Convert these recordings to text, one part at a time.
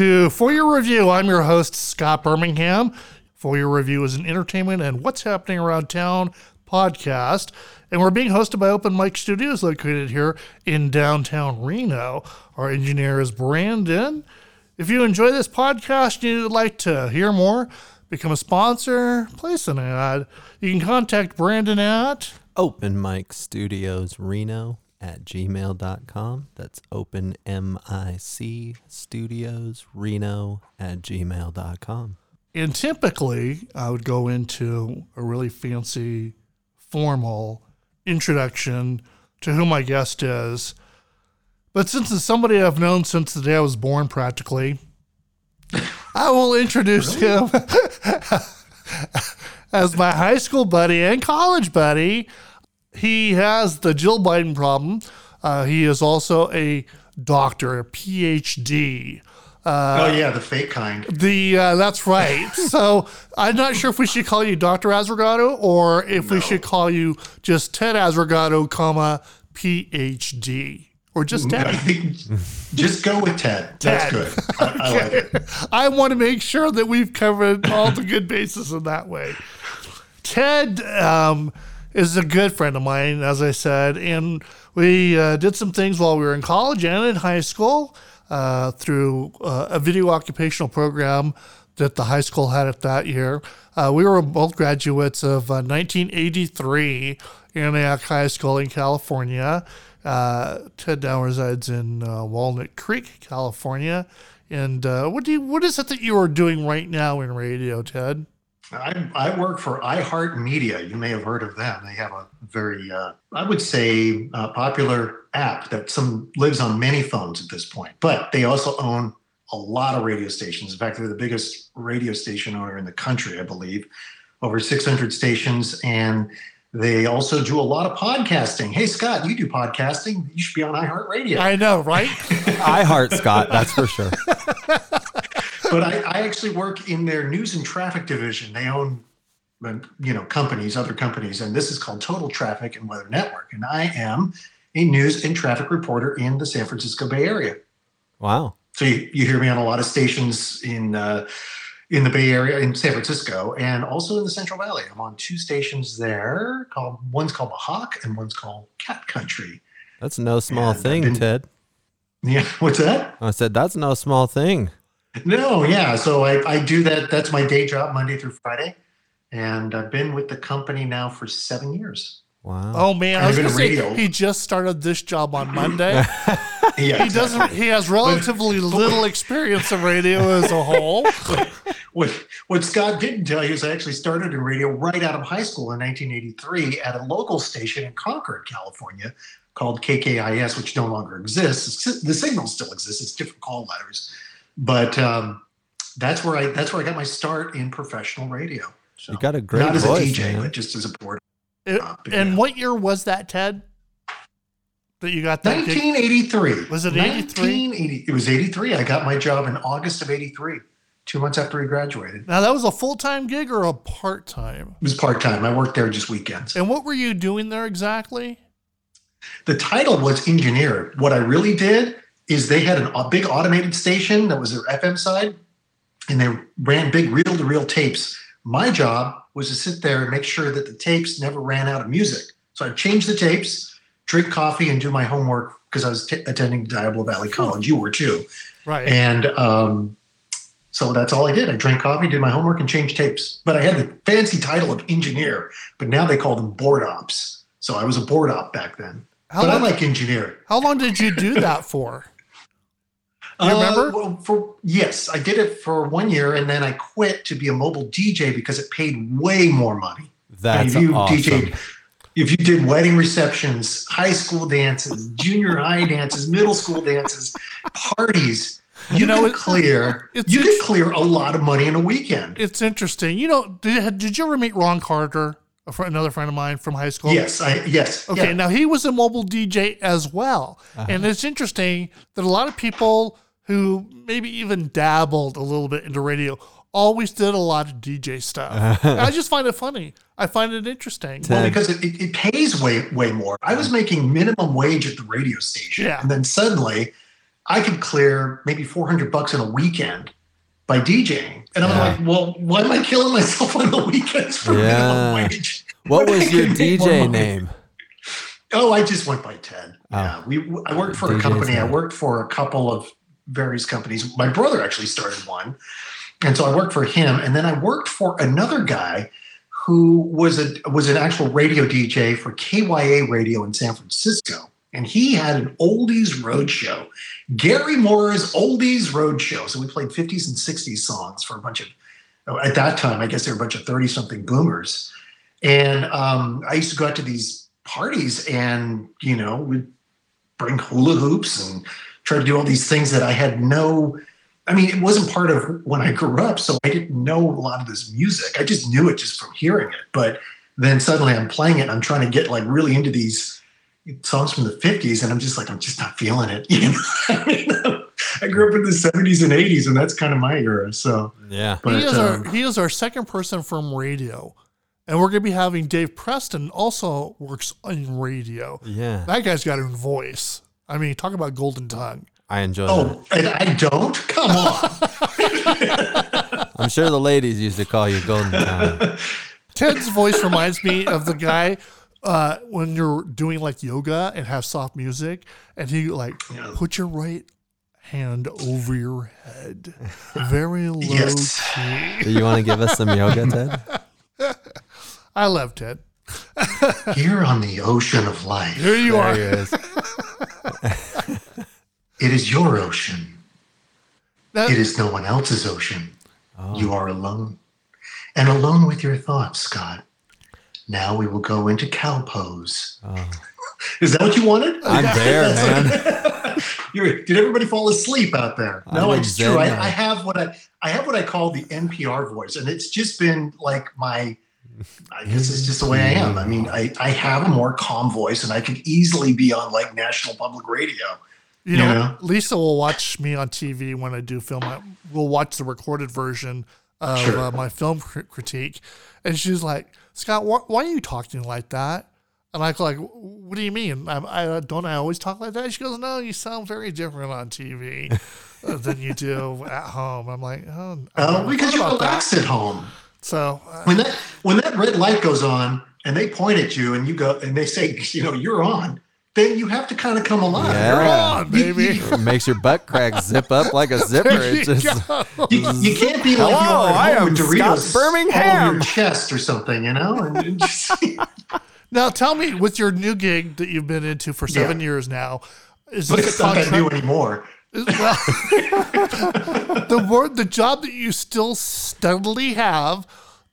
to For Your Review. I'm your host, Scott Birmingham. For Your Review is an entertainment and what's happening around town podcast. And we're being hosted by Open Mic Studios located here in downtown Reno. Our engineer is Brandon. If you enjoy this podcast and you'd like to hear more, become a sponsor, place an ad, you can contact Brandon at Open Mic Studios Reno at gmail.com. That's open M-I-C Studios Reno at gmail.com. And typically, I would go into a really fancy, formal introduction to who my guest is. But since it's somebody I've known since the day I was born, practically, I will introduce him as my high school buddy and college buddy. He has the Jill Biden problem. Uh, he is also a doctor, a PhD. oh yeah, the fake kind. The uh, that's right. so I'm not sure if we should call you Doctor Azragato or if we should call you just Ted Azragato, comma PhD, or just I Ted. think just go with Ted. That's good. I, I like it. I want to make sure that we've covered all the good bases in that way. Ted um, is a good friend of mine, as I said, and we uh, did some things while we were in college and in high school uh, through uh, a video occupational program that the high school had at that year. Uh, we were both graduates of uh, 1983 Antioch High School in California. Uh, Ted now resides in uh, Walnut Creek, California. And uh, what do you, what is it that you are doing right now in radio, Ted? I, I work for iHeartMedia. You may have heard of them. They have a very, uh, I would say, uh, popular app that some lives on many phones at this point. But they also own a lot of radio stations. In fact, they're the biggest radio station owner in the country, I believe, over 600 stations. And they also do a lot of podcasting. Hey, Scott, you do podcasting. You should be on iHeartRadio. I know, right? I heart Scott, that's for sure. but I, I actually work in their news and traffic division. They own, uh, you know, companies, other companies, and this is called Total Traffic and Weather Network. And I am a news and traffic reporter in the San Francisco Bay Area. Wow. So you, you hear me on a lot of stations in uh, in the Bay Area, in San Francisco, and also in the Central Valley. I'm on two stations there. Called one's called the Hawk, and one's called Cat Country. That's no small And thing, been- Ted. Yeah, what's that? I said, that's no small thing. No, yeah. So I, I do that. That's my day job, Monday through Friday. And I've been with the company now for seven years. Wow. Oh man, I was gonna say radio. he just started this job on Monday. Yeah, he doesn't. He has relatively little experience in radio as a whole. What, what Scott didn't tell you is I actually started in radio right out of high school in 1983 at a local station in Concord, California, called KKIS, which no longer exists. The signal still exists. It's different call letters, but um, that's where I that's where I got my start in professional radio. So You got a great not as voice, a DJ, man. but just as a board. It- Uh, and yeah. what year was that, Ted? That you got that? gig? 1983. Was it 83? 1980. It was 83. I got my job in August of 83, two months after we graduated. Now that was a full time gig or a part time? It was part time. I worked there just weekends. And what were you doing there exactly? The title was engineer. What I really did is they had an, a big automated station that was their FM side, and they ran big reel to reel tapes. My job was to sit there and make sure that the tapes never ran out of music. So I'd change the tapes, drink coffee, and do my homework because I was t- attending Diablo Valley College. You were too. Right. And um, so that's all I did. I drank coffee, did my homework, and changed tapes. But I had the fancy title of engineer, but now they call them board ops. So I was a board op back then. How but I like engineering. How long did you do that for? You Uh, remember? well, for yes, I did it for one year, and then I quit to be a mobile DJ because it paid way more money. That's if you awesome. DJ'd if you did wedding receptions, high school dances, junior high dances, middle school dances, parties, you, You know, could clear it's- you could clear a lot of money in a weekend. It's interesting. You know, did, did you ever meet Ron Carter? another friend of mine from high school. Yes, I yes. Okay, yeah. now he was a mobile DJ as well. And it's interesting that a lot of people who maybe even dabbled a little bit into radio always did a lot of DJ stuff. I just find it funny. I find it interesting. Well, because it, it, it pays way way more. I was making minimum wage at the radio station, Yeah. and then suddenly, I could clear maybe four hundred bucks in a weekend by DJing, and I'm Yeah. like, well, why am I killing myself on the weekends for Yeah. minimum wage? What was your can make more DJ name? Oh, I just went by Ted. Oh. Yeah, we. I worked for a DJ's company. I worked for a couple of various companies. My brother actually started one, and so I worked for him. And then I worked for another guy who was a was an actual radio DJ for KYA Radio in San Francisco, and he had an oldies road show, Gary Moore's oldies road show. So we played 50s and 60s songs for a bunch of. At that time, I guess they were a bunch of 30 something boomers. And um, I used to go out to these parties and, you know, we'd bring hula hoops and try to do all these things that I had no, I mean, it wasn't part of when I grew up. So I didn't know a lot of this music. I just knew it just from hearing it. But then suddenly I'm playing it and I'm trying to get like really into these songs from the 50s and I'm just like, I'm just not feeling it. You know? I, mean, I grew up in the 70s and 80s and that's kind of my era. So, Yeah. but he is um, our he is our second person from radio. And we're gonna be having Dave Preston also works in radio. Yeah. That guy's got a voice. I mean, talk about golden tongue. I enjoy that. oh, and I don't? Come on. I'm sure the ladies used to call you Golden tongue. Ted's voice reminds me of the guy uh, when you're doing like yoga and have soft music, and he like Yeah. put your right hand over your head, very low Yes. Do you want to give us some yoga, Ted? I love Ted. Here on the ocean of life, Here you There are. he is. it is your ocean. That- It is no one else's ocean. Oh. You are alone. And alone with your thoughts, Scott. Now we will go into cow pose. Oh. Is that what you wanted? I'm there, man. Did everybody fall asleep out there? No, I'm No, in it's true. I. I have what I I have what I call the NPR voice, and it's just been like my. I guess it's just the way I am. I mean, I, I have a more calm voice, and I could easily be on like national public radio. You know, Yeah. Lisa will watch me on TV when I do film. I, we'll watch the recorded version of Sure. uh, my film cr- critique, and she's like, "Scott, wh- why are you talking like that?" And I go like, "What do you mean? I, I don't I always talk like that?" She goes, "No, you sound very different on TV uh, than you do at home." I'm like, "Oh, Oh, because you're about that." at home. So uh, When that when that red light goes on, and they point at you, and you go, and they say, you know, you're on. Then you have to kind of come alive. Yeah. you're on, baby. It makes your butt crack zip up like a zipper. There It's you just, go. You, you can't be like Hello, you are I at home am with Doritos Scott all over Birmingham. your chest or something, you know. And, and just, Now tell me, with your new gig that you've been into for seven Yeah. years now, is but this it's a not that contract? new anymore. Well, the word, the job that you still steadily have,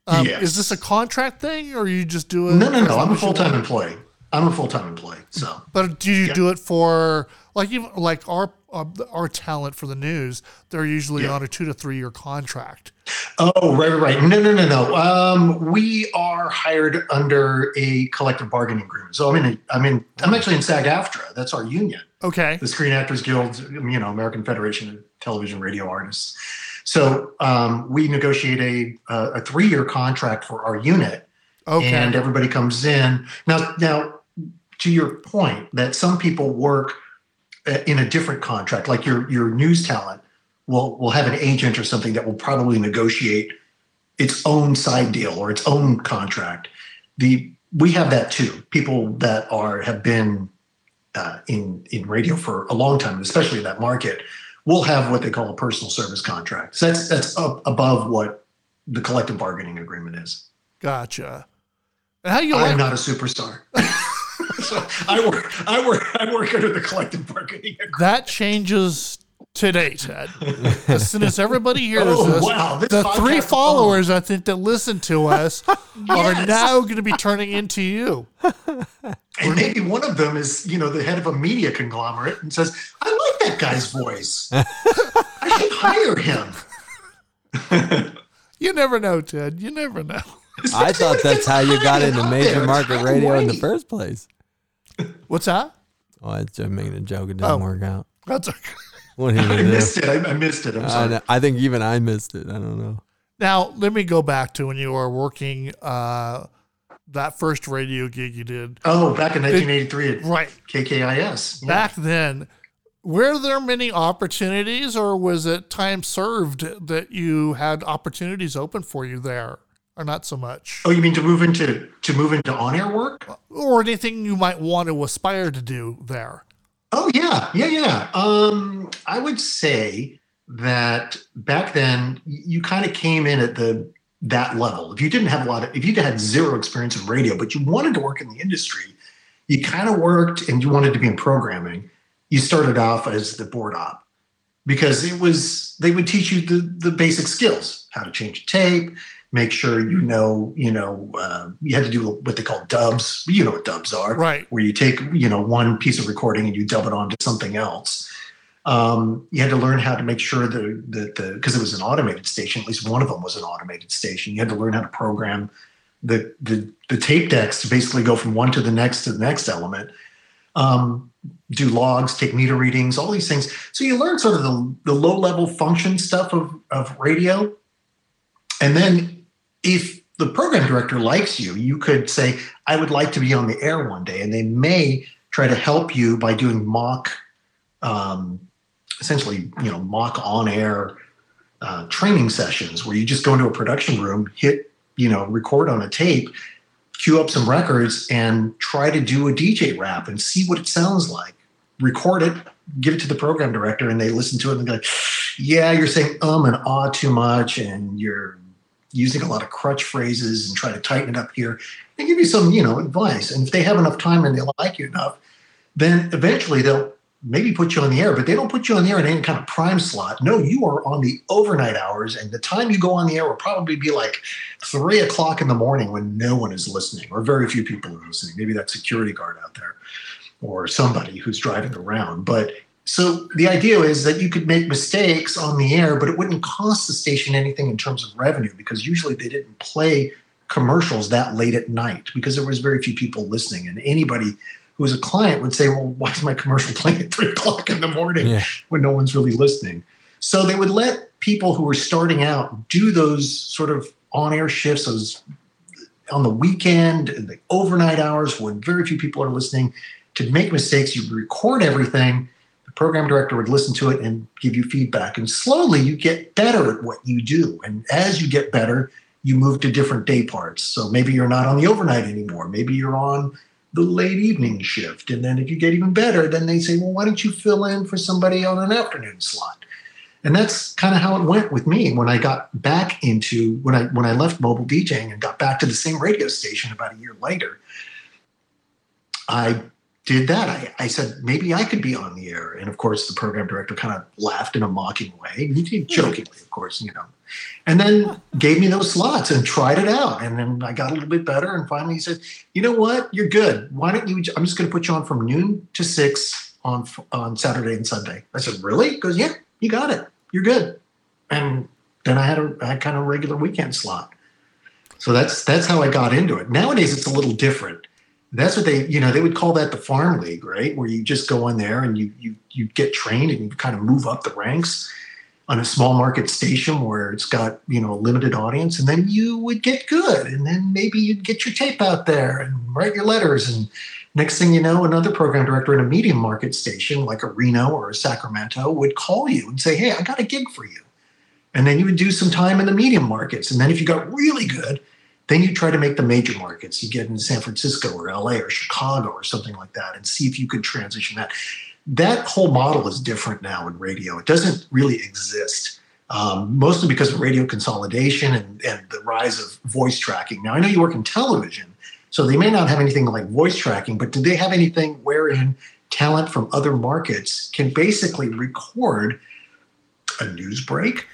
um, Yes. is this a contract thing, or you just do it? No, no, no. I'm a full time employee. I'm a full time employee. So But do you Yeah. do it for like even like our uh, our talent for the news? They're usually Yeah. on a two to three year contract. Oh, right, right, right. No, no, no, no. Um, we are hired under a collective bargaining agreement. So I'm in. A, I'm in. I'm actually in SAG-AFTRA. That's our union, Okay, the Screen Actors Guild. You know, American Federation of Television Radio Artists. So um, we negotiate a a, a three year contract for our unit, okay, and everybody comes in now. Now, to your point, that some people work uh, in a different contract, like your your news talent will will have an agent or something that will probably negotiate its own side deal or its own contract. The we have that too. People that are have been uh, in in radio for a long time, especially in that market, will have what they call a personal service contract. So that's that's up above what the collective bargaining agreement is. gotcha. And how you I'm like? not a superstar. so I work I work I work under the collective bargaining agreement. that changes today, Ted. As soon as everybody hears Oh, this, wow, this the three followers I think that listen to us are now going to be turning into you. And maybe one of them is, you know, the head of a media conglomerate and says, I like that guy's voice. I should hire him. You never know, Ted. You never know. I thought that's how you got into Out major there, market radio in the first place. What's that? Oh, I was just making a joke. It oh. didn't Oh. work out. That's What are you I gonna missed it. I, I missed it. I'm sorry. know- I think even I missed it. I don't know. now. Let me go back to when you were working uh, that first radio gig you did. Oh, back in 1983 at Right KKIS. Yeah. back then, were there many opportunities, or was it time served that you had opportunities open for you there, or not so much, Oh, you mean to move into to move into on-air work? or anything you might want to aspire to do there? Oh yeah, yeah, yeah. Um, I would say that back then you kind of came in at the that level. If you didn't have a lot of, if you had zero experience in radio, but you wanted to work in the industry, you kind of worked and you wanted to be in programming. You started off as the board op because it was they would teach you the the basic skills, how to change a tape, make sure you know, you know, uh, you had to do what they call dubs. You know what dubs are Right. where you take you know one piece of recording and you dub it onto something else. Um, you had to learn how to make sure that the the because it was an automated station. At least one of them was an automated station. You had to learn how to program the the, the tape decks to basically go from one to the next to the next element. Um, do logs, take meter readings, all these things. So you learn sort of the, the low level function stuff of, of radio. And then if the program director likes you, you could say, I would like to be on the air one day. And they may try to help you by doing mock, um, essentially, you know, mock on air uh, training sessions where you just go into a production room, hit, you know, record on a tape, cue up some records, and try to do a DJ rap and see what it sounds like. Record it, give it to the program director, and they listen to it and they're like, yeah, you're saying um and ah too much, and you're using a lot of crutch phrases and try to tighten it up here. They give you some, you know, advice. And if they have enough time and they like you enough, then eventually they'll maybe put you on the air, but they don't put you on the air in any kind of prime slot. No, you are on the overnight hours, and the time you go on the air will probably be like three o'clock in the morning when no one is listening, or very few people are listening. Maybe that security guard out there, or somebody who's driving around. But so the idea is that you could make mistakes on the air, but it wouldn't cost the station anything in terms of revenue because usually they didn't play commercials that late at night because there was very few people listening, and anybody who was a client would say, "Well, why is my commercial playing at three o'clock in the morning Yeah. when no one's really listening?" So they would let people who were starting out do those sort of on-air shifts, those on the weekend, and the overnight hours when very few people are listening. To make mistakes, you record everything. The program director would listen to it and give you feedback, and slowly you get better at what you do. And as you get better, you move to different day parts. So maybe you're not on the overnight anymore. Maybe you're on the late evening shift. And then if you get even better, then they say, well, why don't you fill in for somebody on an afternoon slot? And that's kind of how it went with me when I got back into when I when I left mobile DJing and got back to the same radio station about a year later. I did that. I, I said maybe I could be on the air, and of course the program director kind of laughed in a mocking way, hmm. jokingly, of course, you know, and then gave me those slots and tried it out, and then I got a little bit better, and finally he said, "You know what? You're good. Why don't you? I'm just going to put you on from noon to six on on Saturday and Sunday." I said, "Really?" He goes, "Yeah, you got it. You're good." And then I had a I had kind of regular weekend slot. So that's that's how I got into it. Nowadays it's a little different. That's what they, you know, they would call that the farm league, right? Where you just go in there and you you you get trained and you kind of move up the ranks on a small market station where it's got, you know, a limited audience and then you would get good and then maybe you'd get your tape out there and write your letters and next thing you know another program director in a medium market station like a Reno or a Sacramento would call you and say, "Hey, I got a gig for you." And then you would do some time in the medium markets. And then if you got really good, then you try to make the major markets. You get in San Francisco or LA or Chicago or something like that and see if you could transition that. That whole model is different now in radio. It doesn't really exist, um, mostly because of radio consolidation and, and the rise of voice tracking. Now, I know you work in television, so they may not have anything like voice tracking, but do they have anything wherein talent from other markets can basically record a news break?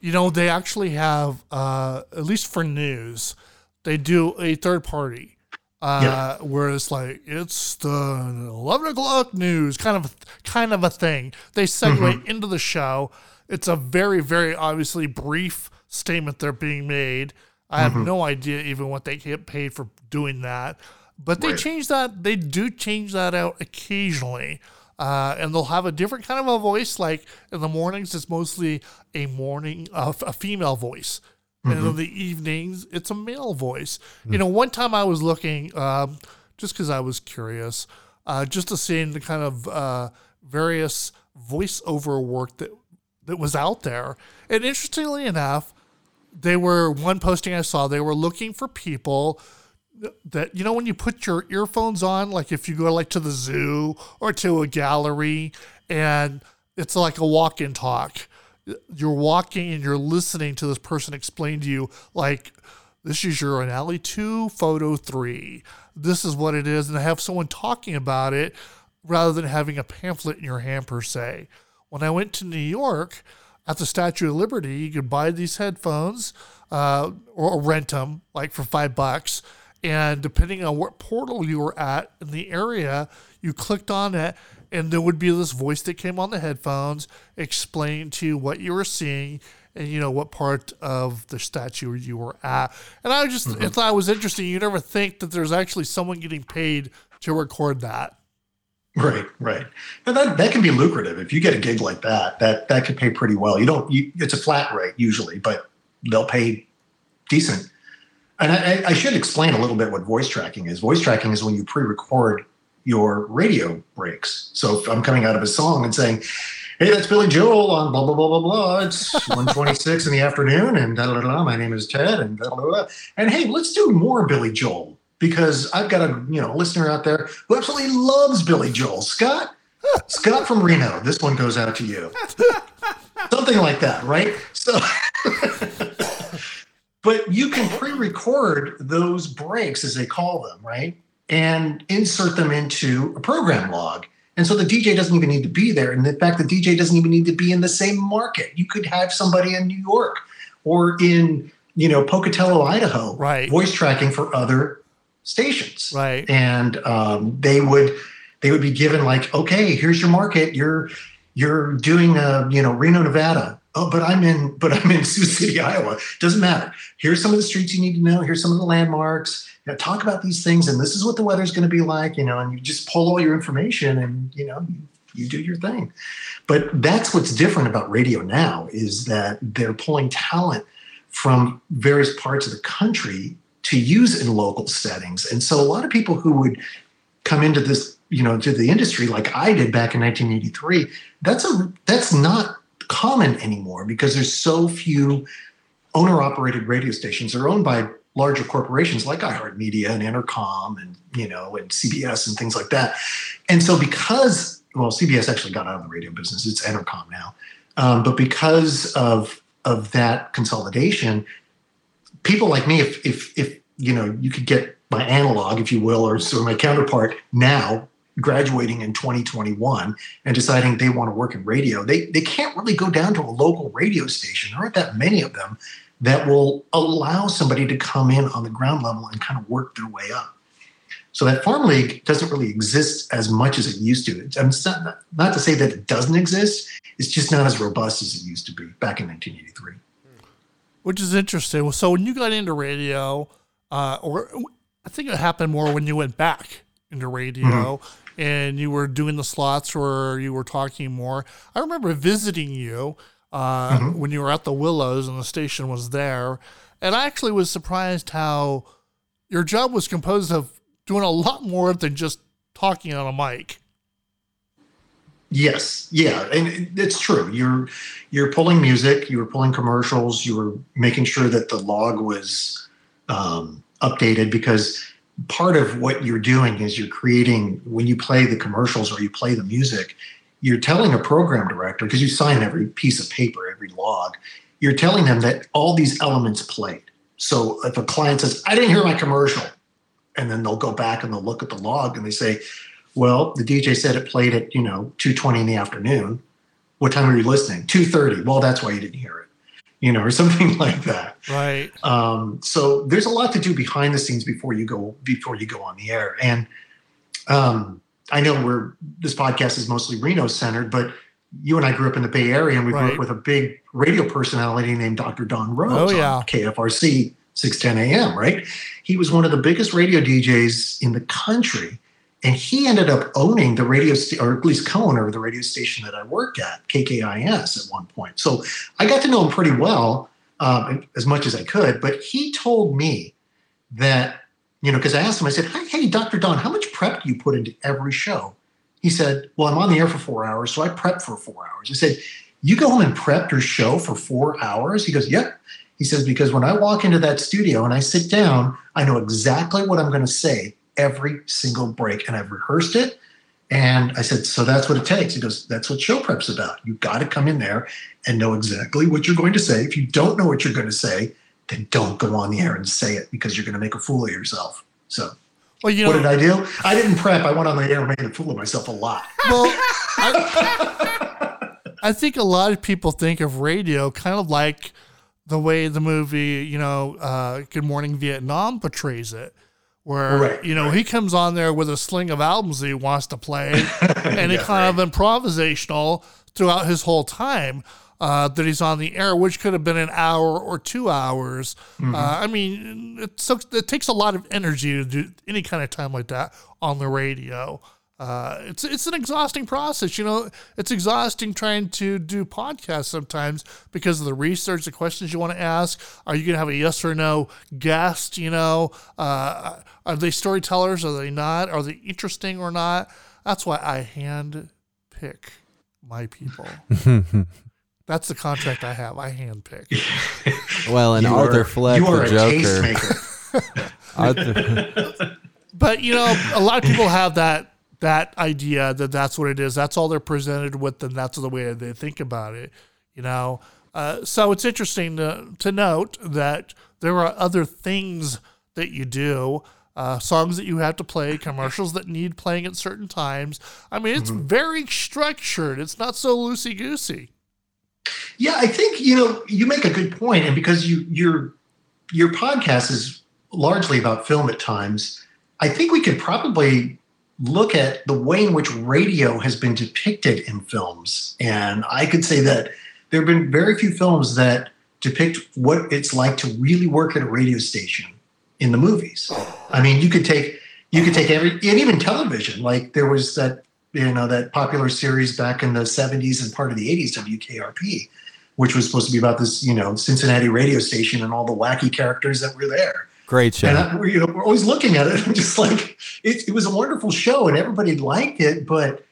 You know, they actually have, uh, at least for news, they do a third party. Uh, where it's like it's the eleven o'clock news, kind of, kind of a thing. They segue into the show. It's a very, very obviously brief statement they're being made. I have no idea even what they get paid for doing that. But they Right. change that. They do change that out occasionally. Uh, and they'll have a different kind of a voice. Like in the mornings, it's mostly a morning, uh, a female voice. And in the evenings, it's a male voice. You know, one time I was looking, um, just because I was curious, uh, just to see the kind of uh, various voiceover work that that was out there. And interestingly enough, they were one posting I saw. They were looking for people that you know when you put your earphones on, like if you go like to the zoo or to a gallery, and it's like a walk and talk. You're walking and you're listening to this person explain to you like this is your Alley 2 photo 3 this is what it is and have someone talking about it rather than having a pamphlet in your hand per se when i went to new york at the statue of liberty you could buy these headphones uh, or rent them like for five bucks and depending on what portal you were at in the area you clicked on it and there would be this voice that came on the headphones explaining to you what you were seeing and you know what part of the statue you were at. And I just mm-hmm. I thought it was interesting. You never think that there's actually someone getting paid to record that. Right, right. And that that can be lucrative if you get a gig like that. That that could pay pretty well. You don't. You, it's a flat rate usually, but they'll pay decent. And I, I should explain a little bit what voice tracking is. Voice tracking is when you pre-record your radio breaks. So if I'm coming out of a song and saying, "Hey, that's Billy Joel on blah blah blah blah blah," it's 1:26 in the afternoon, and da da da da. My name is Ted, and da da da. And hey, let's do more Billy Joel because I've got a you know listener out there who absolutely loves Billy Joel. Scott, Scott from Reno. This one goes out to you. Something like that, right? So. but you can pre-record those breaks as they call them right? And insert them into a program log. And so the dj doesn't even need to be there. And in fact the dj doesn't even need to be in the same market. You could have somebody in new york or in you know pocatello idaho Right. voice tracking for other stations. Right. and um, they would they would be given like okay here's your market. You're you're doing a, you know reno nevada oh but i'm in but i'm in sioux city iowa. Doesn't matter. Here's some of the streets you need to know. Here's some of the landmarks. You know, talk about these things and this is what the weather's going to be like you know and you just pull all your information and you know you, do your thing. But that's what's different about radio now is that they're pulling talent from various parts of the country to use in local settings. And so a lot of people who would come into this you know to the industry like i did back in 1983 that's a that's not common anymore because there's so few owner operated radio stations they're owned by larger corporations like iHeartMedia and Entercom and you know and CBS and things like that. And so because well CBS actually got out of the radio business. It's Entercom now. Um, but because of of that consolidation people like me if if if you know you could get my analog if you will or sort of my counterpart now graduating in 2021 and deciding they want to work in radio they they can't really go down to a local radio station. There aren't that many of them that will allow somebody to come in on the ground level and kind of work their way up. So that farm league doesn't really exist as much as it used to. I'm not, not to say that it doesn't exist it's just not as robust as it used to be back in 1983 Which is interesting. So when you got into radio, uh, or I think it happened more when you went back into radio and you were doing the slots or you were talking more. I remember visiting you uh, when you were at the Willows and the station was there. And I actually was surprised how your job was composed of doing a lot more than just talking on a mic. Yes, yeah, and it's true. You're you're pulling music, you were pulling commercials, you were making sure that the log was um, updated because part of what you're doing is you're creating when you play the commercials or you play the music, you're telling a program director because you sign every piece of paper, every log, you're telling them that all these elements played. So if a client says, "I didn't hear my commercial," and then they'll go back and they'll look at the log and they say, well, the DJ said it played at, you know, 2.20 in the afternoon. What time were you listening? 2.30. Well, that's why you didn't hear it. You know, or something like that. Right. Um, so there's a lot to do behind the scenes before you go before you go on the air. And um, I know we're this podcast is mostly Reno centered, but you and I grew up in the Bay Area and we grew Right. up with a big radio personality named Dr. Don Rose Oh, yeah. on KFRC 610 AM, right? He was one of the biggest radio DJs in the country. And he ended up owning the radio, st- or at least co-owner of the radio station that I work at, KKIS, at one point. So I got to know him pretty well, um, as much as I could. But he told me that, you know, because I asked him, I said, "Hey, hey, Dr. Don, how much prep do you put into every show?" He said, "Well, I'm on the air for four hours, so I prep for four hours." I said, "You go home and prep your show for four hours?" He goes, "Yep." He says, "Because when I walk into that studio and I sit down, I know exactly what I'm going to say every single break, and I've rehearsed it." And I said, "So that's what it takes." He goes, "That's what show prep's about. You got to come in there and know exactly what you're going to say. If you don't know what you're going to say, then don't go on the air and say it because you're going to make a fool of yourself." So Well, you what did I do? I didn't prep. I went on the air and made a fool of myself a lot. well, I, I think a lot of people think of radio kind of like the way the movie, you know, uh, Good Morning Vietnam portrays it. Where Right, you know he comes on there with a sling of albums that he wants to play, and it's Yeah, kind of improvisational throughout his whole time uh, that he's on the air, which could have been an hour or two hours. Mm-hmm. Uh, I mean, it, it takes a lot of energy to do any kind of time like that on the radio. Uh, it's it's an exhausting process, you know. It's exhausting trying to do podcasts sometimes because of the research, the questions you want to ask. Are you going to have a yes or no guest? You know, uh, are they storytellers? Are they not? Are they interesting or not? That's why I hand pick my people. That's the contract I have. I hand pick. Well, and You Arthur are- Fleck, you are the a Joker. tastemaker. Arthur, But you know, a lot of people have that that idea that that's what it is. That's all they're presented with, and that's the way they think about it. You know, uh, so it's interesting to to note that there are other things that you do. Uh, songs that you have to play, commercials that need playing at certain times. I mean, it's very structured. It's not so loosey goosey. Yeah, I think you know you make a good point, and because you your your podcast is largely about film at times, I think we could probably look at the way in which radio has been depicted in films, and I could say that there have been very few films that depict what it's like to really work at a radio station in the movies. I mean, you could take you could take every and even television. Like there was that you know that popular series back in the 70s and part of the 80s WKRP which was supposed to be about this you know Cincinnati radio station and all the wacky characters that were there great show. and I, we're, you know we're always looking at it I'm just like it, it was a wonderful show and everybody liked it but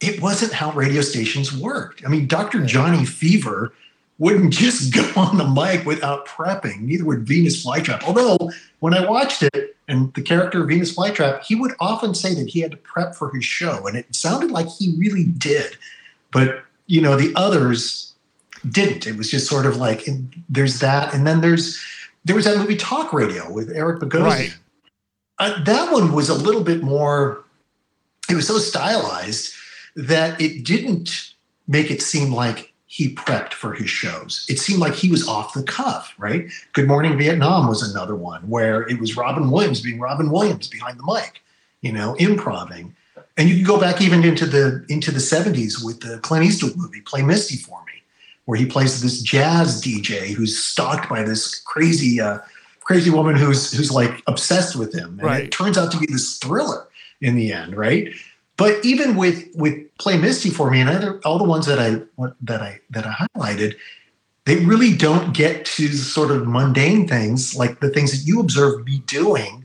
it wasn't how radio stations worked I mean Dr. Johnny Fever wouldn't just go on the mic without prepping neither would Venus Flytrap although when I watched it and the character of Venus Flytrap, he would often say that he had to prep for his show, and it sounded like he really did. But you know, the others didn't. It was just sort of like there's that, and then there's there was that movie Talk Radio with Eric Bogosian. Right. Uh, that one was a little bit more. It was so stylized that it didn't make it seem like he prepped for his shows. It seemed like he was off the cuff, right? Good Morning Vietnam was another one where it was Robin Williams being Robin Williams behind the mic, you know, improving. And you can go back even into the into the 70s with the Clint Eastwood movie, Play Misty for Me, where he plays this jazz DJ who's stalked by this crazy uh, crazy woman who's who's like obsessed with him. And Right. it turns out to be this thriller in the end, right? But even with with Play Misty for me and other, all the ones that I that I that I highlighted, they really don't get to sort of mundane things like the things that you observe me doing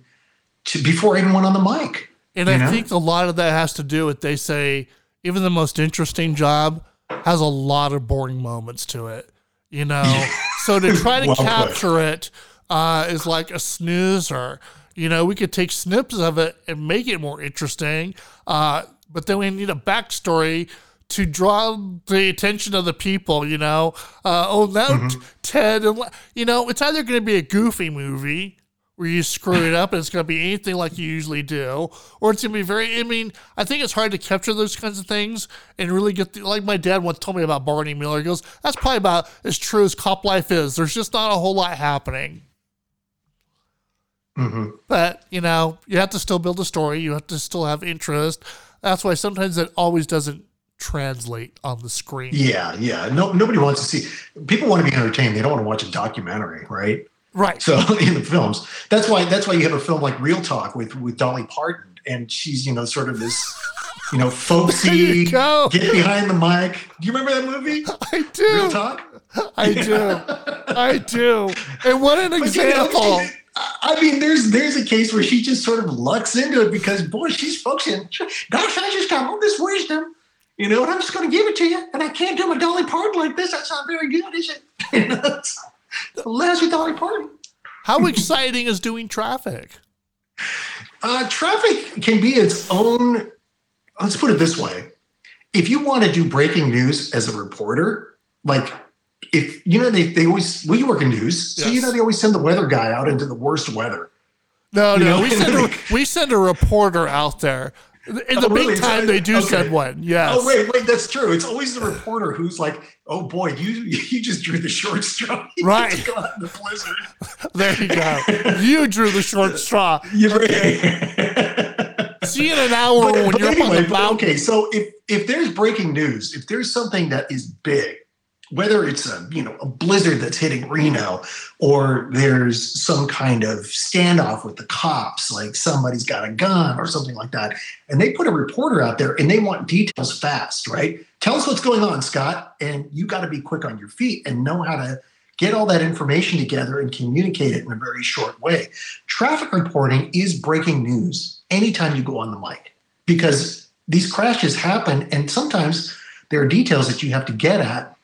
to before went on the mic. And I know? think a lot of that has to do with they say even the most interesting job has a lot of boring moments to it. You know, so to try to Well capture it uh, is like a snoozer. You know, we could take snips of it and make it more interesting, uh, but then we need a backstory to draw the attention of the people. You know, uh, oh now Mm-hmm. Ted, and you know, it's either going to be a goofy movie where you screw it up and it's going to be anything like you usually do, or it's going to be very. I mean, I think it's hard to capture those kinds of things and really get the, like my dad once told me about Barney Miller. He goes, "That's probably about as true as cop life is. There's just not a whole lot happening." hmm But you know, you have to still build a story. You have to still have interest. That's why sometimes it always doesn't translate on the screen. Yeah, yeah. No, nobody wants to see. People want to be entertained. They don't want to watch a documentary, right? Right. So in the films, that's why that's why you have a film like Real Talk with with Dolly Parton, and she's you know sort of this you know folksy you go. get behind the mic. Do you remember that movie? I do Real. Talk. I do. I do. And what an But you know, example. I mean, there's there's a case where she just sort of lucks into it because boy, she's folksy. Gosh, I just got all this wisdom, you know, and I'm just going to give it to you. And I can't do my Dolly Parton like this. That's not very good, is it? You know, it's Leslie Dolly Parton. How exciting is doing traffic? Uh, traffic can be its own. Let's put it this way: if you want to do breaking news as a reporter, like if you know they, they always well you work in news, so you know they always send the weather guy out into the worst weather. No, You no, know, we send a, we send a reporter out there. In the Oh, really? meantime, they do Okay. send one. Yes. Oh wait, wait, that's true. It's always the reporter who's like, "Oh boy, you you just drew the short straw. You Right. just go out in the blizzard." There you go. You drew the short straw. You're right. See you in an hour But- when but you're up on the mountain. okay, so if if there's breaking news, if there's something that is big, whether it's a you know a blizzard that's hitting Reno, mm. or there's some kind of standoff with the cops, like somebody's got a gun or something like that, and they put a reporter out there and they want details fast, right? Tell us what's going on, Scott, and you got to be quick on your feet and know how to get all that information together and communicate it in a very short way. Traffic reporting is breaking news anytime you go on the mic because these crashes happen and sometimes there are details that you have to get at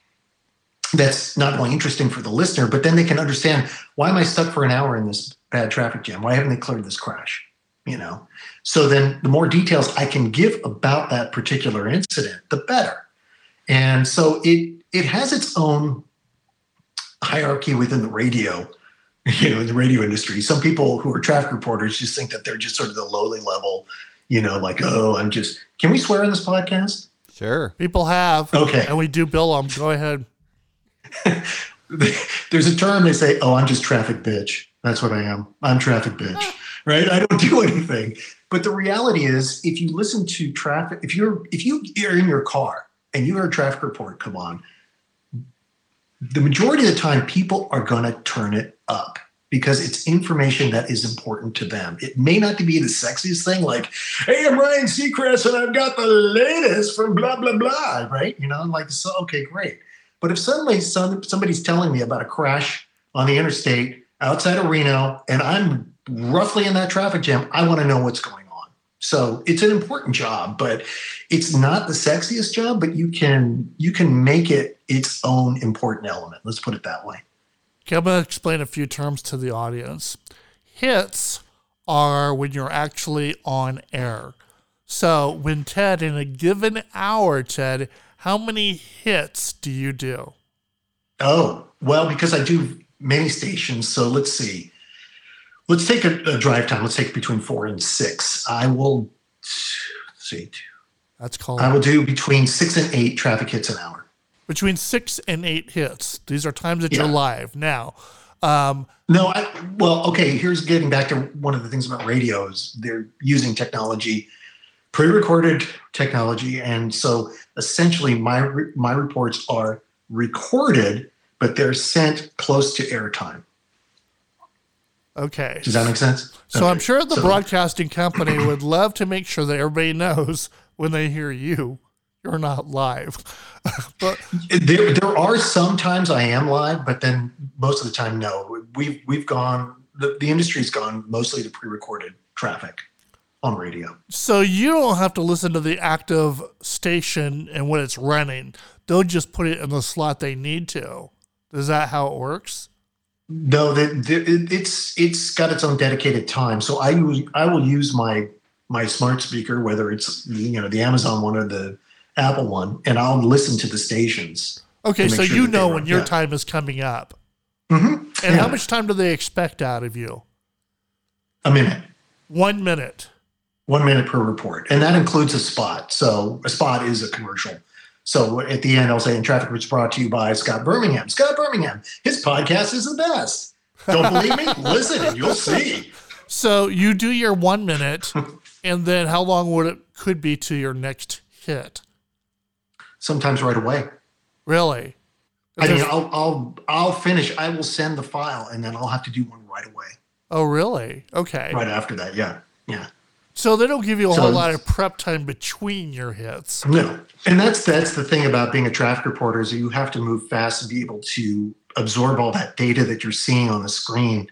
that's not only interesting for the listener but then they can understand why am i stuck for an hour in this bad traffic jam why haven't they cleared this crash you know so then the more details i can give about that particular incident the better and so it it has its own hierarchy within the radio you know in the radio industry some people who are traffic reporters just think that they're just sort of the lowly level you know like oh i'm just can we swear on this podcast Sure. People have. Okay. And we do bill them. Go ahead. there's a term they say oh i'm just traffic bitch that's what i am i'm traffic bitch right i don't do anything but the reality is if you listen to traffic if you're if you are in your car and you hear a traffic report come on the majority of the time people are going to turn it up because it's information that is important to them. It may not be the sexiest thing, like, hey, I'm Ryan Seacrest and I've got the latest from blah, blah, blah, right? You know, like, so, okay, great. But if suddenly some, somebody's telling me about a crash on the interstate outside of Reno and I'm roughly in that traffic jam, I want to know what's going on. So it's an important job, but it's not the sexiest job, but you can you can make it its own important element. Let's put it that way. Okay, I'm to explain a few terms to the audience. Hits are when you're actually on air. So, when Ted, in a given hour, Ted, how many hits do you do? Oh, well, because I do many stations. So let's see. Let's take a, a drive time. Let's take between four and six. I will see. That's called I will do between six and eight traffic hits an hour. between six and eight hits. These are times that Yeah. you're live. Now, um, No, I, well, okay. Here's getting back to one of the things about radios. They're using technology, pre-recorded technology, and so essentially, my re- my reports are recorded, but they're sent close to airtime. okay. Does that make sense? So I'm sure the So- broadcasting company would love to make sure that everybody knows when they hear you, you're not live. but There, there are some times I am live, but then most of the time, no. We've we've gone. The, the industry's gone mostly to pre-recorded traffic on radio. so you don't have to listen to the active station and when it's running. They'll just put it in the slot they need to. Is that how it works? No, the, the, it- it's it's got its own dedicated time. So I use I will use my my smart speaker, whether it's you know the Amazon one or the Apple one, and I'll listen to the stations. Okay, so sure you know when your yeah. time is coming up. Mm-hmm. And how much time do they expect out of you? A minute, One minute. One minute per report, and that includes a spot. So a spot is a commercial. So at the end, I'll say, "And traffic was brought to you by Scott Birmingham." Scott Birmingham, his podcast is the best. Don't believe me? Listen, and you'll see. So you do your one minute, and then how long would it could be to your next hit? Sometimes right away. Really? I mean, I'll, I'll I'll finish. I will send the file, and then I'll have to do one right away, oh, really? Okay. right after that. Yeah, yeah. So they don't give you a So whole lot of prep time between your hits. No, and that's that's the thing about being a traffic reporter is you have to move fast to be able to absorb all that data that you're seeing on the screen.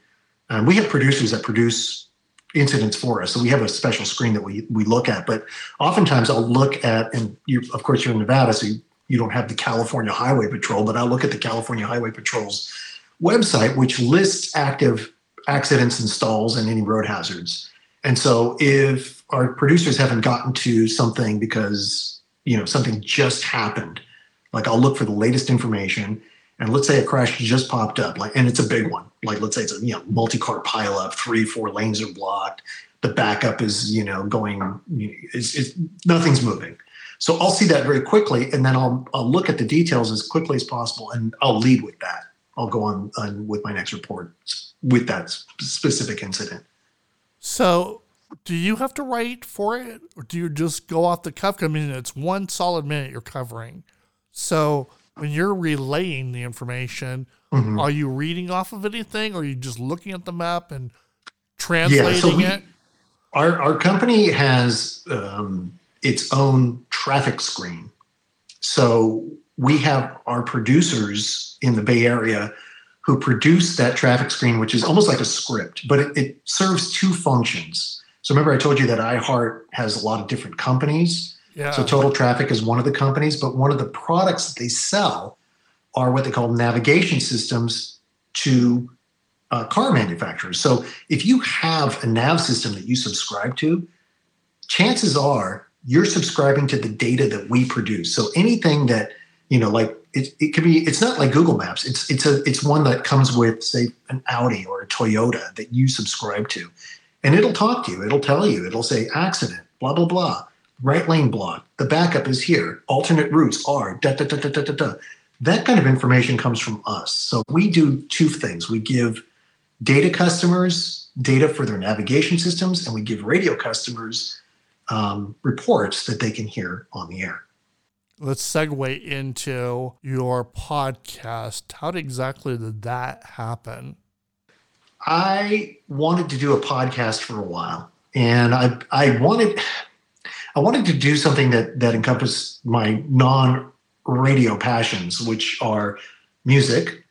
Um, we have producers that produce incidents for us, so we have a special screen that we we look at. But oftentimes, I'll look at, and you, of course, you're in Nevada, so you, you don't have the California Highway Patrol, but I'll look at the California Highway Patrol's website, which lists active accidents and stalls and any road hazards. And so if our producers haven't gotten to something because, you know, something just happened, like I'll look for the latest information and let's say a crash just popped up, like and it's a big one. Like let's say it's a you know multi-car pileup, three, four lanes are blocked, the backup is, you know, going it's, it's nothing's moving. So I'll see that very quickly and then I'll I'll look at the details as quickly as possible and I'll lead with that. I'll go on, on with my next report with that specific incident. So do you have to write for it or do you just go off the cuff? I mean, it's one solid minute you're covering. So when you're relaying the information, Mhm. are you reading off of anything or are you just looking at the map and translating we- it? Our our company has um, its own traffic screen, so we have our producers in the Bay Area who produce that traffic screen, which is almost like a script, but it, it serves two functions. So remember, I told you that iHeart has a lot of different companies. Yeah. So Total Traffic is one of the companies, but one of the products that they sell are what they call navigation systems to uh, car manufacturers. So if you have a nav system that you subscribe to, chances are you're subscribing to the data that we produce. So anything that you know, like it, it could be, it's not like Google Maps. It's it's a it's one that comes with say an Audi or a Toyota that you subscribe to, and it'll talk to you. It'll tell you. It'll say accident, blah blah blah right lane block. The backup is here. Alternate routes are da da da da da da da. That kind of information comes from us. So we do two things. We give data customers data for their navigation systems, and we give radio customers um, reports that they can hear on the air. Let's segue into your podcast. How exactly did that happen? I wanted to do a podcast for a while, and I I wanted I wanted to do something that that encompassed my non radio passions, which are music.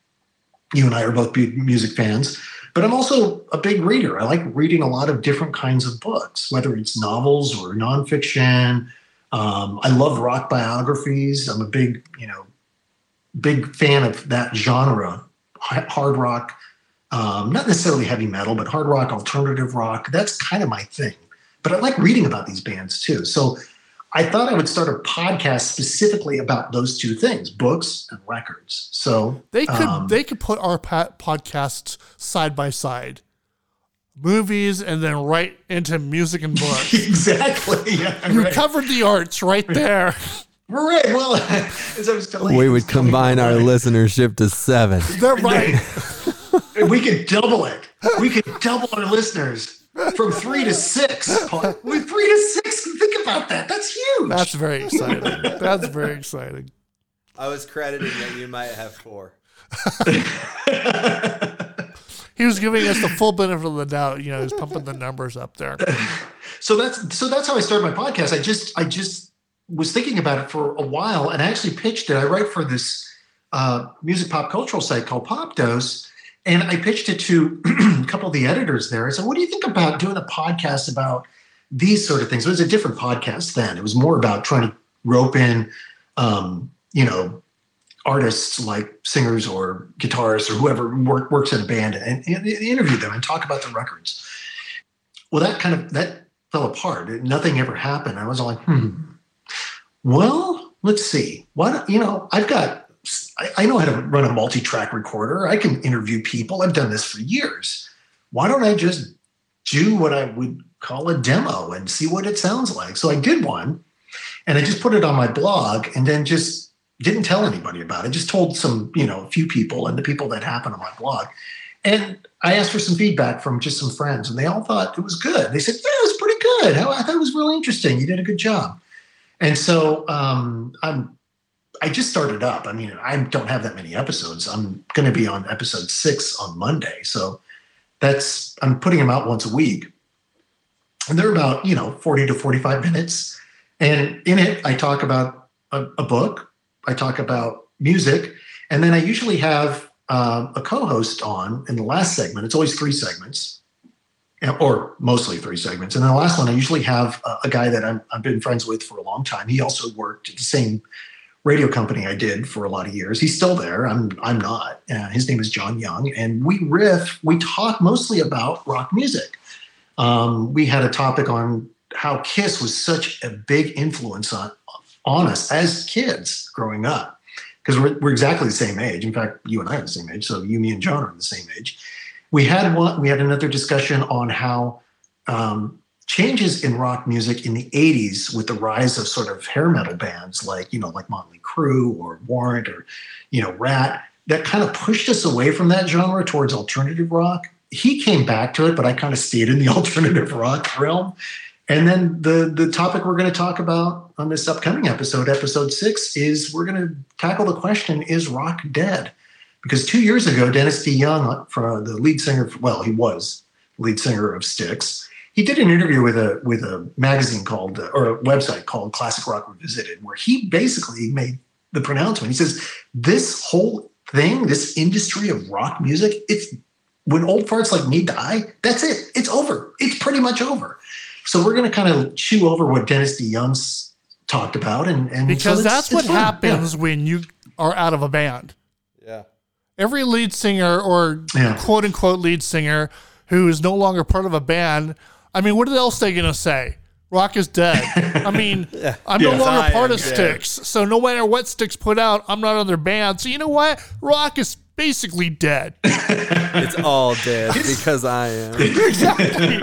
You and I are both music fans, but I'm also a big reader. I like reading a lot of different kinds of books, whether it's novels or nonfiction. Um, I love rock biographies. I'm a big, you know, big fan of that genre, hard rock, um, not necessarily heavy metal, but hard rock, alternative rock. That's kind of my thing. But I like reading about these bands too. So I thought I would start a podcast specifically about those two things, books and records. So They could um, they could put our podcasts side by side, movies, and then right into music and books. exactly. Yeah, you right. covered the arts right there. right. Well, as I was telling We I would combine our like, listenership to seven. They're right. We could double it. We could double our listeners from three to six. Paul. With three to six, think about that. That's huge. That's very exciting. That's very exciting. I was crediting that you might have four. He was giving us the full benefit of the doubt. You know, he's pumping the numbers up there. so that's so that's how I started my podcast. I just I just was thinking about it for a while and I actually pitched it. I write for this uh, music pop cultural site called Popdose, and I pitched it to a couple of the editors there. I said, "What do you think about doing a podcast about these sort of things?" It was a different podcast then. It was more about trying to rope in, um, you know, artists like singers or guitarists or whoever work, works in a band and, and interview them and talk about their records. Well, that kind of that fell apart. Nothing ever happened. I was like, hmm. Well, let's see. Don't you know? I've got. I, I know how to run a multi-track recorder. I can interview people. I've done this for years. Why don't I just do what I would call a demo and see what it sounds like? So I did one, and I just put it on my blog, and then just didn't tell anybody about it. Just told some, you know, a few people and the people that happened on my blog. And I asked for some feedback from just some friends, and they all thought it was good. They said, "Yeah, it was pretty good. I, thought it was really interesting. You did a good job." And so um, I'm I just started up. I mean, I don't have that many episodes. I'm going to be on episode six on Monday, so that's I'm putting them out once a week, and they're about you know 40 to 45 minutes. And in it, I talk about a, a book, I talk about music, and then I usually have um, a co-host on in the last segment. It's always three segments, or mostly three segments. And then the last one, I usually have a, a guy that I'm, I've been friends with for a long time. He also worked at the same radio company I did for a lot of years. He's still there. I'm I'm not. Uh, his name is John Young, and we riff. We talk mostly about rock music. Um, we had a topic on how Kiss was such a big influence on on us as kids growing up because we're, we're exactly the same age. In fact, you and I are the same age, so you, me, and John are the same age. We had one. We had another discussion on how um, changes in rock music in the 80s with the rise of sort of hair metal bands like you know like Motley Crue or Warrant or you know Ratt, that kind of pushed us away from that genre towards alternative rock. He came back to it, but I kind of stayed in the alternative rock realm. And then the the topic we're going to talk about on this upcoming episode, episode six, is we're going to tackle the question: Is rock dead? Because two years ago, Dennis DeYoung, uh, for uh, the lead singer, well, he was lead singer of Styx. He did an interview with a with a magazine called uh, or a website called Classic Rock Revisited, where he basically made the pronouncement. He says this whole thing, this industry of rock music, it's when old farts like me die, that's it. It's over. It's pretty much over. So we're going to kind of chew over what Dennis DeYoung's talked about, and, and because so that's it's what fun. happens when you are out of a band. Yeah. Every lead singer or Yeah. quote unquote lead singer who is no longer part of a band, I mean, what else are they going to say? Rock is dead. I mean, I'm no Yeah. longer I part of dead. Styx. So no matter what Styx put out, I'm not on their band. So you know what? Rock is basically dead. It's all dead because I am. exactly.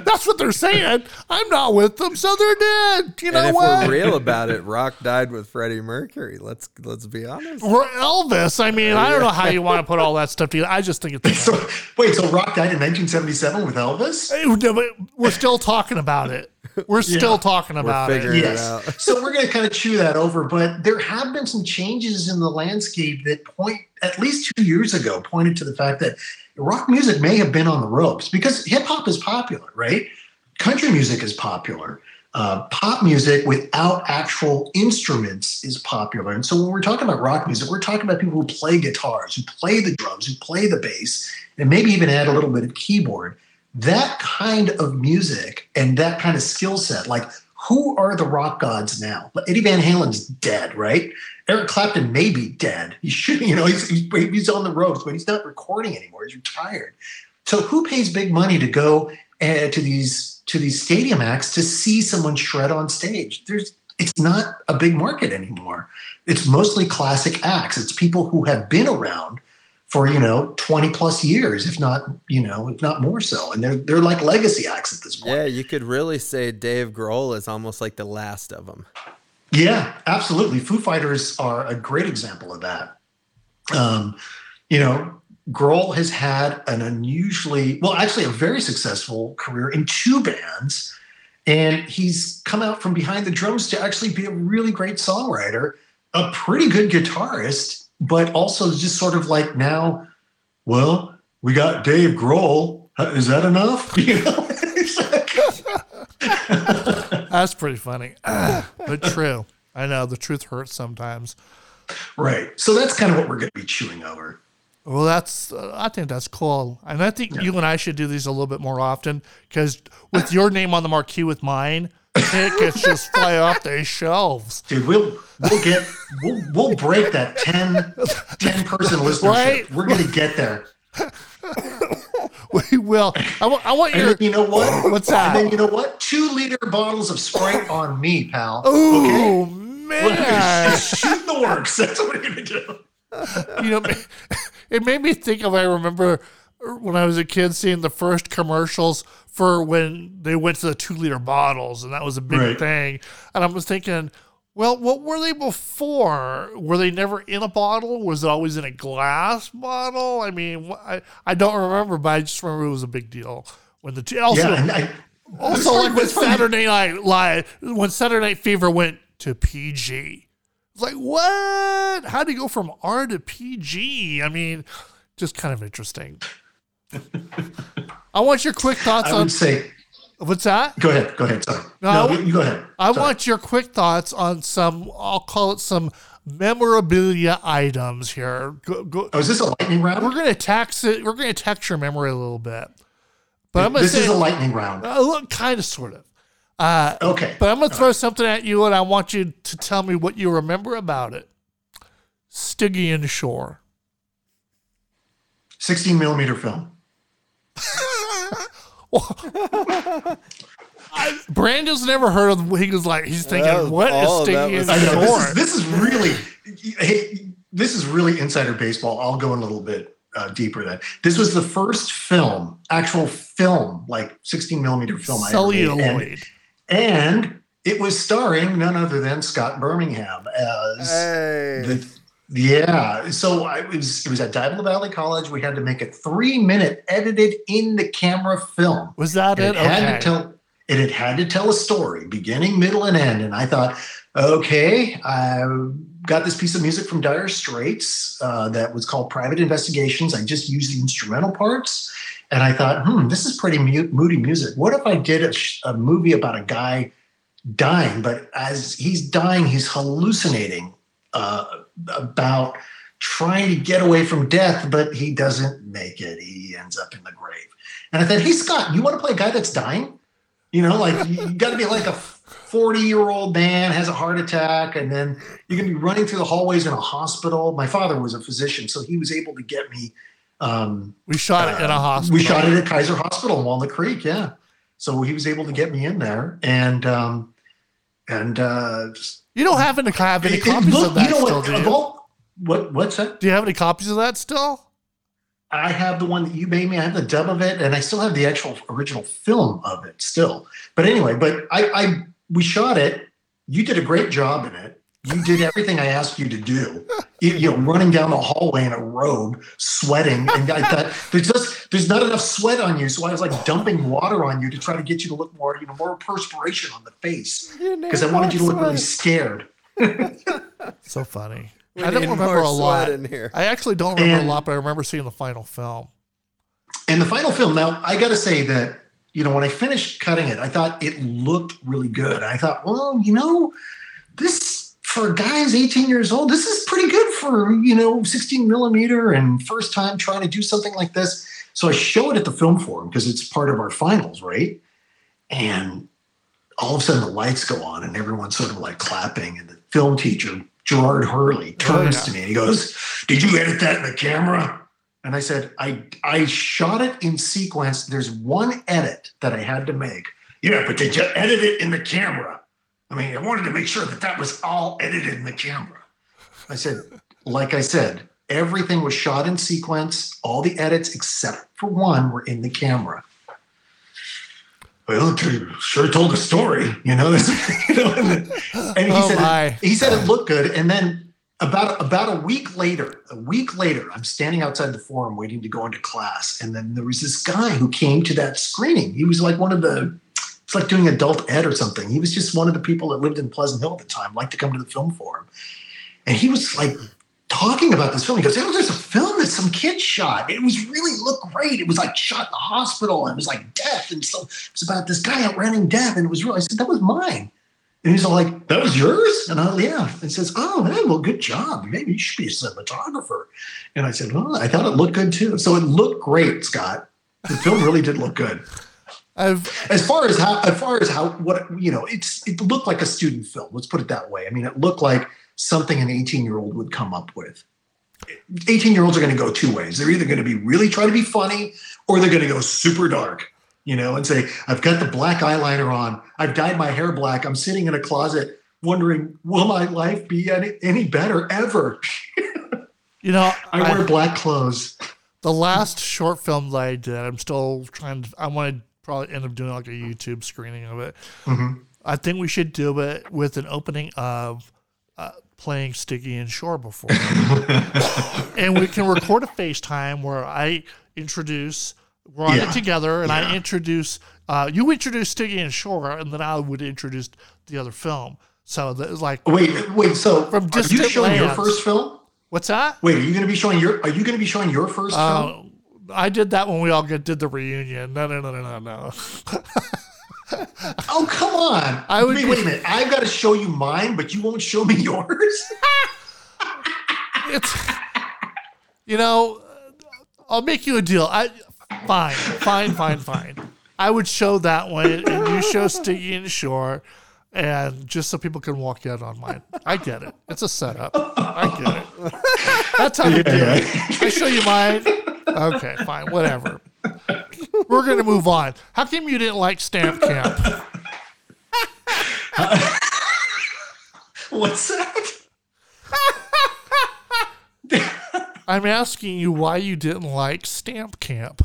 That's what they're saying. I'm not with them, so they're dead. You know and if what? we're real about it, Rock died with Freddie Mercury. Let's let's be honest. Or Elvis. I mean, I don't know how you want to put all that stuff together. I just think it's. So wait, so Rock died in 1977 with Elvis? No, We're still talking about it. We're still Yeah. talking about it. figuring- it Yes. out. so we're going to kind of chew that over, but there have been some changes in the landscape that point, at least two years ago, pointed to the fact that rock music may have been on the ropes because hip hop is popular, right? Country music is popular. Uh, pop music without actual instruments is popular. And so when we're talking about rock music, we're talking about people who play guitars, who play the drums, who play the bass, and maybe even add a little bit of keyboard. That kind of music and that kind of skill set, like who are the rock gods now? Eddie Van Halen's dead, right? Eric Clapton may be dead. He should, you know, he's, he's, he's on the ropes, but he's not recording anymore. He's retired. So who pays big money to go uh, to these to these stadium acts to see someone shred on stage? There's it's not a big market anymore. It's mostly classic acts. It's people who have been around for you know 20 plus years, if not you know if not more so, and they're they're like legacy acts at this point. Yeah, you could really say Dave Grohl is almost like the last of them. Yeah, absolutely. Foo Fighters are a great example of that. Um, you know, Grohl has had an unusually, well, actually, a very successful career in two bands. And he's come out from behind the drums to actually be a really great songwriter, a pretty good guitarist, but also just sort of like now, well, we got Dave Grohl. Is that enough? You know? That's pretty funny, but true. I know the truth hurts sometimes. right. So that's kind of what we're going to be chewing over. Well, that's uh, I think that's cool, and I think you and I should do these a little bit more often because with your name on the marquee with mine, tickets just fly off the shelves. Dude, we'll we'll get we'll we'll break that 10, 10 person listenership. Right. We're gonna get there. We will. I want. I want And your. you know what? What's that? And then you know what? Two liter bottles of Sprite on me, pal. Oh Okay? man! Shoot the works. That's what we're gonna do. you know, it made me think of. I remember when I was a kid seeing the first commercials for when they went to the two liter bottles, and that was a big Right. thing. And I was thinking, well, what were they before? Were they never in a bottle? Was it always in a glass bottle? I mean, I, I don't remember, but I just remember it was a big deal when the two. Also, Yeah, I, also like when Saturday Night Live, when Saturday Night Fever went to PG. It's like, what? How do you go from R to PG? I mean, just kind of interesting. I want your quick thoughts I on would say, what's that? go ahead, go ahead. Sorry. No, No, I- you go ahead. I want your quick thoughts on some, I'll call it some memorabilia items here. Go, go, Oh, is this a lightning round? we're going to tax it, we're going to tax your memory a little bit. But I'm this say, is a lightning round. uh, look, kind of, sort of. Uh, Okay. But I'm going to throw something at you and I want you to tell me what you remember about it. Stygian Shore. 16 millimeter film. Brandon's never heard of He was like, he's thinking, Well, what all is of that Stygian was- I know this is, this is really, hey, this is really insider baseball. I'll go in a little bit uh, deeper. Then this was the first film, actual film, like 16 millimeter film. I ever. And- and it was starring none other than Scott Birmingham as Hey. the yeah. So I was it was at Diablo Valley College. We had to make a three minute edited in the camera film. Was that And it? it had Okay. to tell it had had to tell a story, beginning, middle, and end. And I thought, okay, I got this piece of music from Dire Straits uh, that was called Private Investigations. I just used the instrumental parts. And I thought, hmm, this is pretty mu- moody music. What if I did a, sh- a movie about a guy dying, but as he's dying, he's hallucinating uh, about trying to get away from death, but he doesn't make it. He ends up in the grave. And I thought, hey, Scott, you want to play a guy that's dying? You know, like you got to be like a 40 year old man has a heart attack, and then you're going to be running through the hallways in a hospital. My father was a physician, so he was able to get me. Um, We shot it in a uh, hospital. We shot it at Kaiser Hospital in Walnut Creek. Yeah, so he was able to get me in there, and um, and uh, just- You don't happen to have any it- it copies looked- of that you know still, what, do you? all- what what's that? Do you have any copies of that still? I have the one that you made me. I have the dub of it, and I still have the actual original film of it still. But anyway, but I, I we shot it. You did a great job in it. You did everything I asked you to do. You, you know, running down the hallway in a robe, sweating, and I thought there's just there's not enough sweat on you, so I was like dumping water on you to try to get you to look more, you know, more perspiration on the face because I wanted you to look really scared. So funny. We I don't remember a lot. in here. I actually don't remember And- a lot, but I remember seeing the final film. And the final film, now I got to say that, you know, when I finished cutting it, I thought it looked really good. I thought, well, you know, this for a guy 18 years old, this is pretty good for, you know, 16 millimeter and first time trying to do something like this. So I show it at the film forum because it's part of our finals, right? And all of a sudden the lights go on and everyone's sort of like clapping. And the film teacher, Gerard Hurley, oh, turns yeah. to me and he goes, Did you edit that in the camera? And I said, I I shot it in sequence. There's one edit that I had to make. Yeah, but did you edit it in the camera? I mean, I wanted to make sure that that was all edited in the camera. I said, like I said, everything was shot in sequence. All the edits except for one were in the camera. Well, sure told a story, you know. you know and, and he Oh, said my. he said it looked good, and then about about a week later, a week later, I'm standing outside the forum waiting to go into class, and then there was this guy who came to that screening. He was like one of the, it's like doing adult ed or something. He was just one of the people that lived in Pleasant Hill at the time, liked to come to the film forum, and he was like talking about this film. He goes, "Oh, there's a film that some kid shot. It was really looked great. It was like shot in the hospital, and it was like death, and so it was about this guy outrunning death, and it was real." I said, "That was mine." And he's all like, "That was yours?" And I, yeah. And says, "Oh, man, well, good job. Maybe you should be a cinematographer." And I said, "Well, I thought it looked good too." So it looked great, Scott. The film really did look good. I've As far as how, as far as how, what you know, it's it looked like a student film. Let's put it that way. I mean, it looked like something an 18 year old would come up with. 18 year olds are going to go two ways. They're either going to be really try to be funny, or they're going to go super dark. You know, and say, "I've got the black eyeliner on. I've dyed my hair black. I'm sitting in a closet, wondering, will my life be any, any better ever? you know I I- wear black clothes." the last short film that I did. I'm still trying to. I want to probably end up doing like a YouTube screening of it. Mhm. I think we should do it with an opening of uh, playing Stygian Shore before, and we can record a FaceTime where I introduce. We're on Yeah. it together, and I introduce. Uh, you introduce Stygian Shore, and then I would introduce the other film. So that like, Wait, wait. So From are you showing your first film? what's that? Wait, are you going to be showing your? Are you going to be showing your first film? I did that when we all get, did the reunion. No, no, no, no, no, no. Oh, come on! I would- wait, wait a minute. I've got to show you mine, but you won't show me yours. It's, you know, I'll make you a deal. I fine, fine, fine, fine. I would show that one, and you show Stygian Shore, and just so people can walk out on mine. I get it. It's a setup. I get it. That's how you do it. I show you mine. Okay, fine, whatever. We're gonna move on. How come you didn't like Stamp Camp? What's that? I'm asking you why you didn't like Stamp Camp.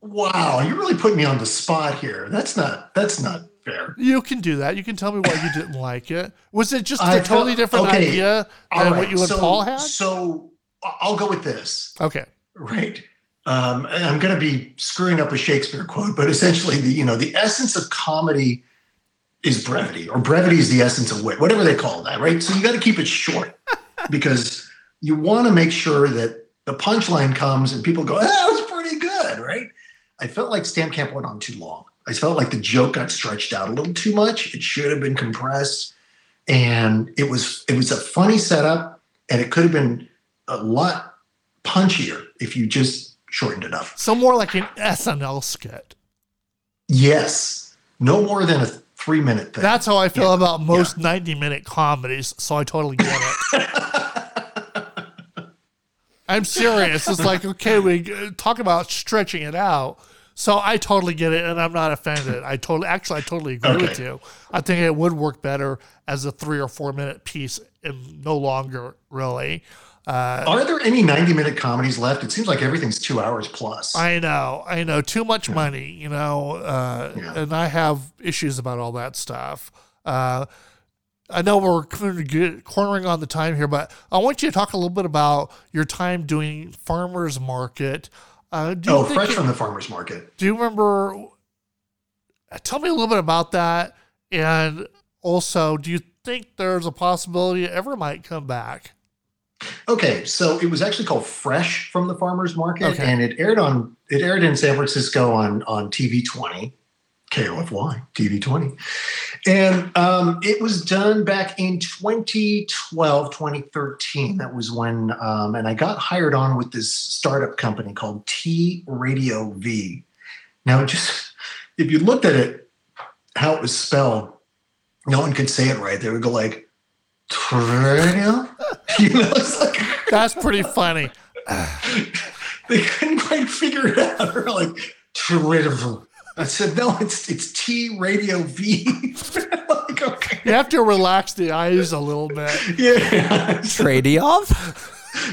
Wow, you really put me on the spot here. That's not. That's not fair. You can do that. You can tell me why you didn't like it. Was it just a I totally felt- different okay, idea than right, what you and so, Paul had? So I'll go with this. Okay. Right. Um, and I'm going to be screwing up a Shakespeare quote, but essentially, the you know, the essence of comedy is brevity, or brevity is the essence of wit, whatever they call that, right? So you got to keep it short because you want to make sure that the punchline comes and people go, "Ah, "That was pretty good," right? I felt like Stamp Camp went on too long. I felt like the joke got stretched out a little too much. It should have been compressed, and it was it was a funny setup, and it could have been a lot punchier if you just shortened enough. So more like an SNL skit. Yes, no more than a three minute thing. That's how I feel Yeah. about most 90 minute comedies. So I totally get it. I'm serious. It's like, okay, we uh, talk about stretching it out. So I totally get it and I'm not offended. I totally, actually, I totally agree with you. I think it would work better as a three or four minute piece and no longer, really. Uh, Are there any 90 minute comedies left? It seems like everything's two hours plus. I know, I know. Too much money, you know, uh, Yeah. and I have issues about all that stuff. Uh, I know we're kind of get- cornering on the time here, but I want you to talk a little bit about your time doing farmers market. Uh, do you oh, fresh it- from the farmer's market. do you remember? Tell me a little bit about that, and also, do you think there's a possibility it ever might come back? Okay, so it was actually called Fresh from the Farmers Market, Okay. and it aired on it aired in San Francisco on on TV twenty, KOFY TV twenty, and um, it was done back in 2012, 2013. That was when, um, and I got hired on with this startup company called T Radio V. Now, just if you looked at it, how it was spelled, no one could say it right. They would go like. Radio? You know, it's like That's pretty funny. they couldn't quite figure it out. They're like, "Terrible." I said, no, it's it's T Radio V. like, okay. You have to relax the eyes a little bit. Yeah. Trade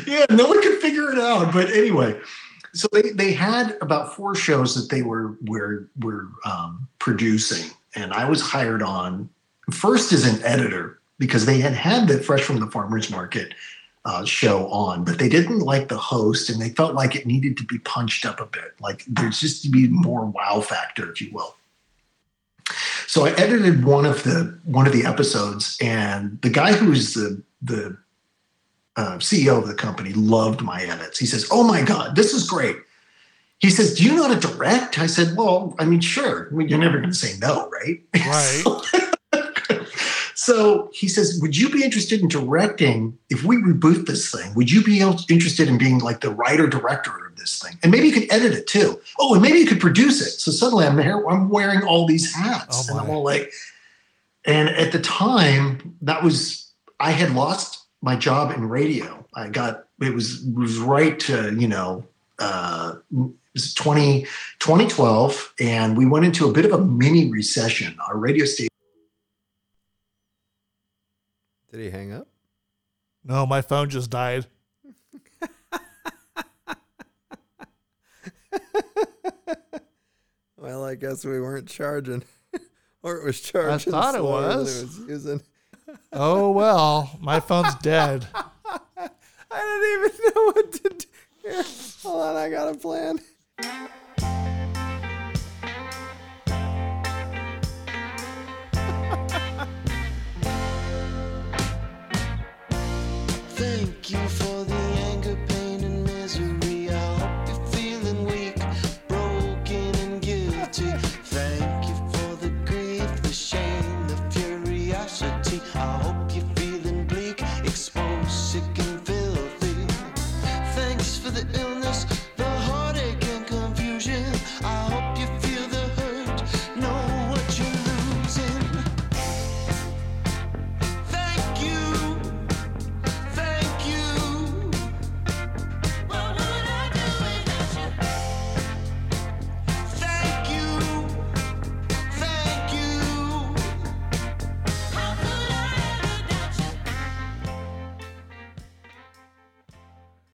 yeah, no one could figure it out. But anyway, so they, they had about four shows that they were were were um, producing, and I was hired on first as an editor because they had had the Fresh from the Farmers Market uh, show on, but they didn't like the host, and they felt like it needed to be punched up a bit. Like there's just to be more wow factor, if you will. So I edited one of the one of the episodes, and the guy who's the the uh, CEO of the company loved my edits. He says, "Oh my God, this is great." He says, "Do you know how to direct?" I said, "Well, I mean, sure. I mean, you're never going to say no, right?" Right. so he says, "Would you be interested in directing if we reboot this thing? Would you be interested in being like the writer director of this thing, and maybe you could edit it too? Oh, and maybe you could produce it." So suddenly, I'm there, I'm wearing all these hats, Oh, and I'm all like, and at the time, that was I had lost my job in radio. I got it was it was right to you know uh, it was 20, 2012, and we went into a bit of a mini recession. Our radio station. Did he hang up? No, my phone just died. Well, I guess we weren't charging. or it was charging. I thought it was. It was using. Oh well, my phone's dead. I didn't even know what to do. Here, hold on, I got a plan.